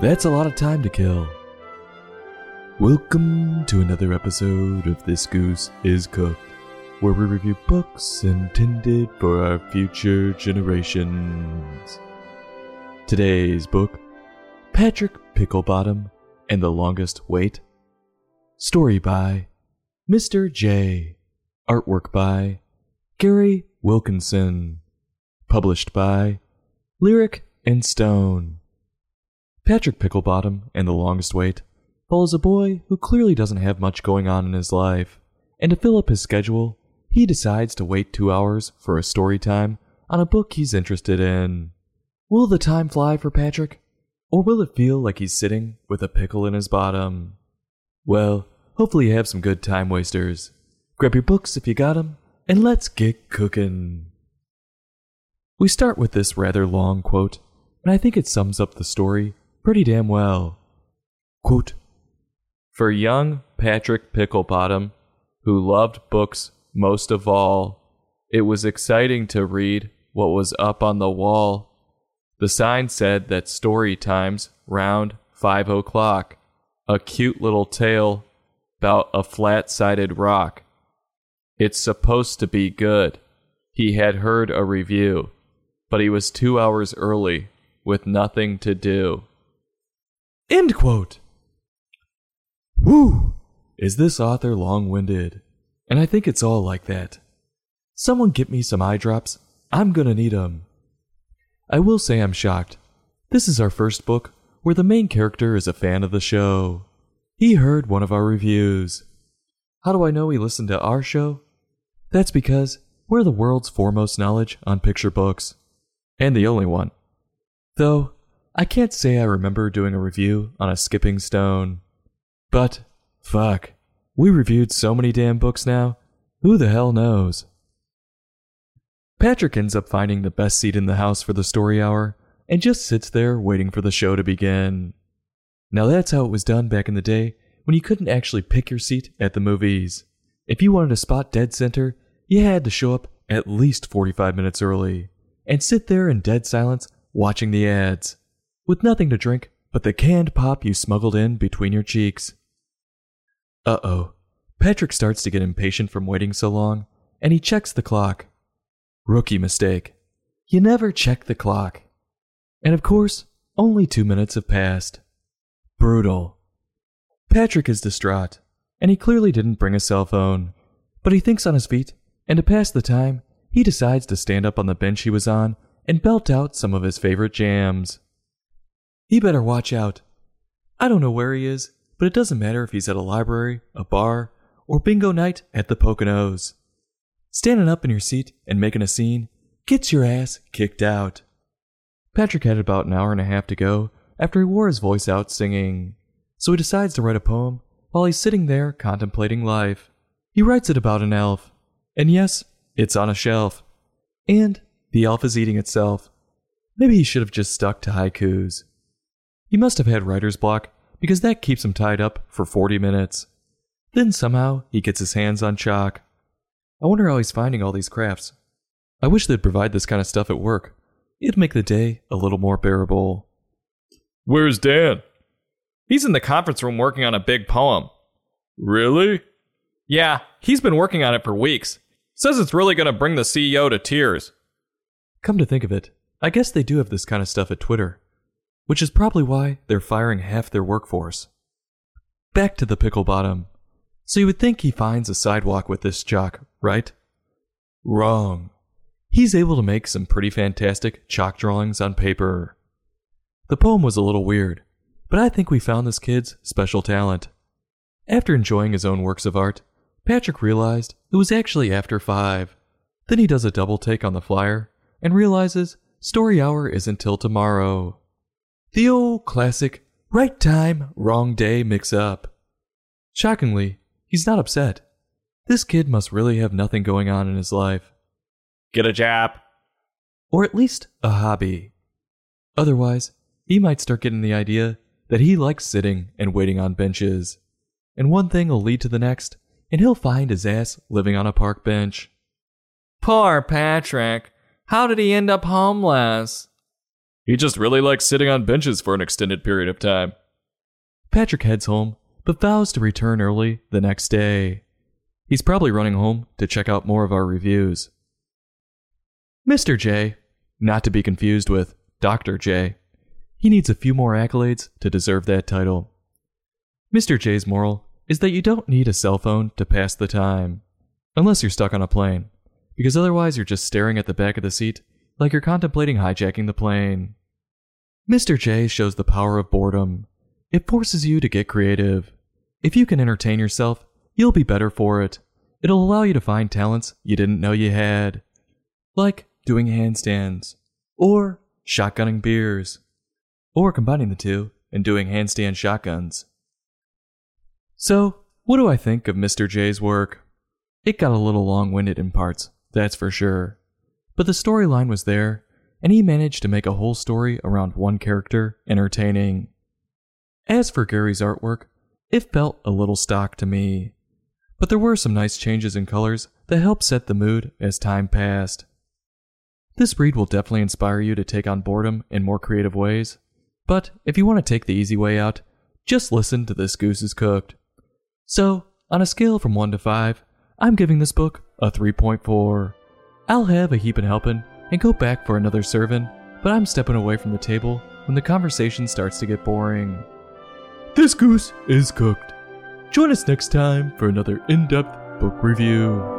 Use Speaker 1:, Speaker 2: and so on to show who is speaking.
Speaker 1: That's a lot of time to kill. Welcome to another episode of This Goose is Cooked, where we review books intended for our future generations. Today's book Patrick Picklebottom and the Longest Wait. Story by Mr. J. Artwork by Gary Wilkinson. Published by Lyric and Stone. Patrick Picklebottom and the Longest Wait follows a boy who clearly doesn't have much going on in his life, and to fill up his schedule, he decides to wait two hours for a story time on a book he's interested in. Will the time fly for Patrick? Or will it feel like he's sitting with a pickle in his bottom? Well, hopefully you have some good time wasters. Grab your books if you got 'em, and let's get cooking. We start with this rather long quote, and I think it sums up the story pretty damn well. Quote For young Patrick Picklebottom, who loved books most of all, it was exciting to read what was up on the wall. The sign said that story times round five o'clock. A cute little tale about a flat sided rock. It's supposed to be good. He had heard a review, but he was two hours early with nothing to do. End quote. Whew! Is this author long winded? And I think it's all like that. Someone get me some eye drops. I'm gonna need 'em. I will say I'm shocked. This is our first book where the main character is a fan of the show. He heard one of our reviews. How do I know he listened to our show? That's because we're the world's foremost knowledge on picture books. And the only one. Though, I can't say I remember doing a review on a skipping stone. But, fuck, we reviewed so many damn books now, who the hell knows? Patrick ends up finding the best seat in the house for the story hour and just sits there waiting for the show to begin. Now that's how it was done back in the day when you couldn't actually pick your seat at the movies. If you wanted a spot dead center, you had to show up at least 45 minutes early and sit there in dead silence watching the ads with nothing to drink but the canned pop you smuggled in between your cheeks. Uh oh. Patrick starts to get impatient from waiting so long, and he checks the clock. Rookie mistake. You never check the clock. And of course, only two minutes have passed. Brutal. Patrick is distraught, and he clearly didn't bring a cell phone, but he thinks on his feet, and to pass the time, he decides to stand up on the bench he was on and belt out some of his favorite jams. He better watch out. I don't know where he is, but it doesn't matter if he's at a library, a bar, or bingo night at the Poconos. Standing up in your seat and making a scene gets your ass kicked out. Patrick had about an hour and a half to go after he wore his voice out singing, so he decides to write a poem while he's sitting there contemplating life. He writes it about an elf, and yes, it's on a shelf. And the elf is eating itself. Maybe he should have just stuck to haikus. He must have had writer's block because that keeps him tied up for 40 minutes. Then somehow he gets his hands on chalk. I wonder how he's finding all these crafts. I wish they'd provide this kind of stuff at work. It'd make the day a little more bearable.
Speaker 2: Where's Dan?
Speaker 3: He's in the conference room working on a big poem.
Speaker 2: Really?
Speaker 3: Yeah, he's been working on it for weeks. Says it's really going to bring the CEO to tears.
Speaker 1: Come to think of it, I guess they do have this kind of stuff at Twitter, which is probably why they're firing half their workforce. Back to the pickle bottom. So you would think he finds a sidewalk with this jock, right? Wrong. He's able to make some pretty fantastic chalk drawings on paper. The poem was a little weird, but I think we found this kid's special talent. After enjoying his own works of art, Patrick realized it was actually after five. Then he does a double take on the flyer and realizes story hour isn't till tomorrow. The old classic right time, wrong day mix up. Shockingly, he's not upset. This kid must really have nothing going on in his life.
Speaker 3: Get a job.
Speaker 1: Or at least a hobby. Otherwise, he might start getting the idea that he likes sitting and waiting on benches. And one thing will lead to the next, and he'll find his ass living on a park bench.
Speaker 3: Poor Patrick. How did he end up homeless?
Speaker 2: He just really likes sitting on benches for an extended period of time.
Speaker 1: Patrick heads home, but vows to return early the next day. He's probably running home to check out more of our reviews. Mr. J, not to be confused with Dr. J, he needs a few more accolades to deserve that title. Mr. J's moral is that you don't need a cell phone to pass the time, unless you're stuck on a plane, because otherwise you're just staring at the back of the seat like you're contemplating hijacking the plane. Mr. J shows the power of boredom. It forces you to get creative. If you can entertain yourself, you'll be better for it. It'll allow you to find talents you didn't know you had. Like doing handstands, or shotgunning beers, or combining the two and doing handstand shotguns. So, what do I think of Mr. J's work? It got a little long winded in parts, that's for sure. But the storyline was there, and he managed to make a whole story around one character entertaining. As for Gary's artwork, it felt a little stock to me. But there were some nice changes in colors that helped set the mood as time passed. This read will definitely inspire you to take on boredom in more creative ways. But if you want to take the easy way out, just listen to This Goose is Cooked. So, on a scale from 1 to 5, I'm giving this book a 3.4. I'll have a heapin' helpin' and go back for another serving, but I'm stepping away from the table when the conversation starts to get boring. This goose is cooked. Join us next time for another in depth book review.